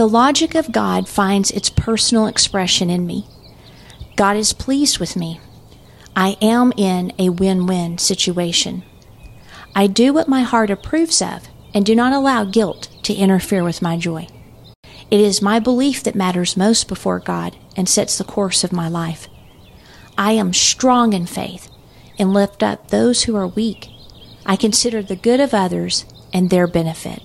The logic of God finds its personal expression in me. God is pleased with me. I am in a win win situation. I do what my heart approves of and do not allow guilt to interfere with my joy. It is my belief that matters most before God and sets the course of my life. I am strong in faith and lift up those who are weak. I consider the good of others and their benefit.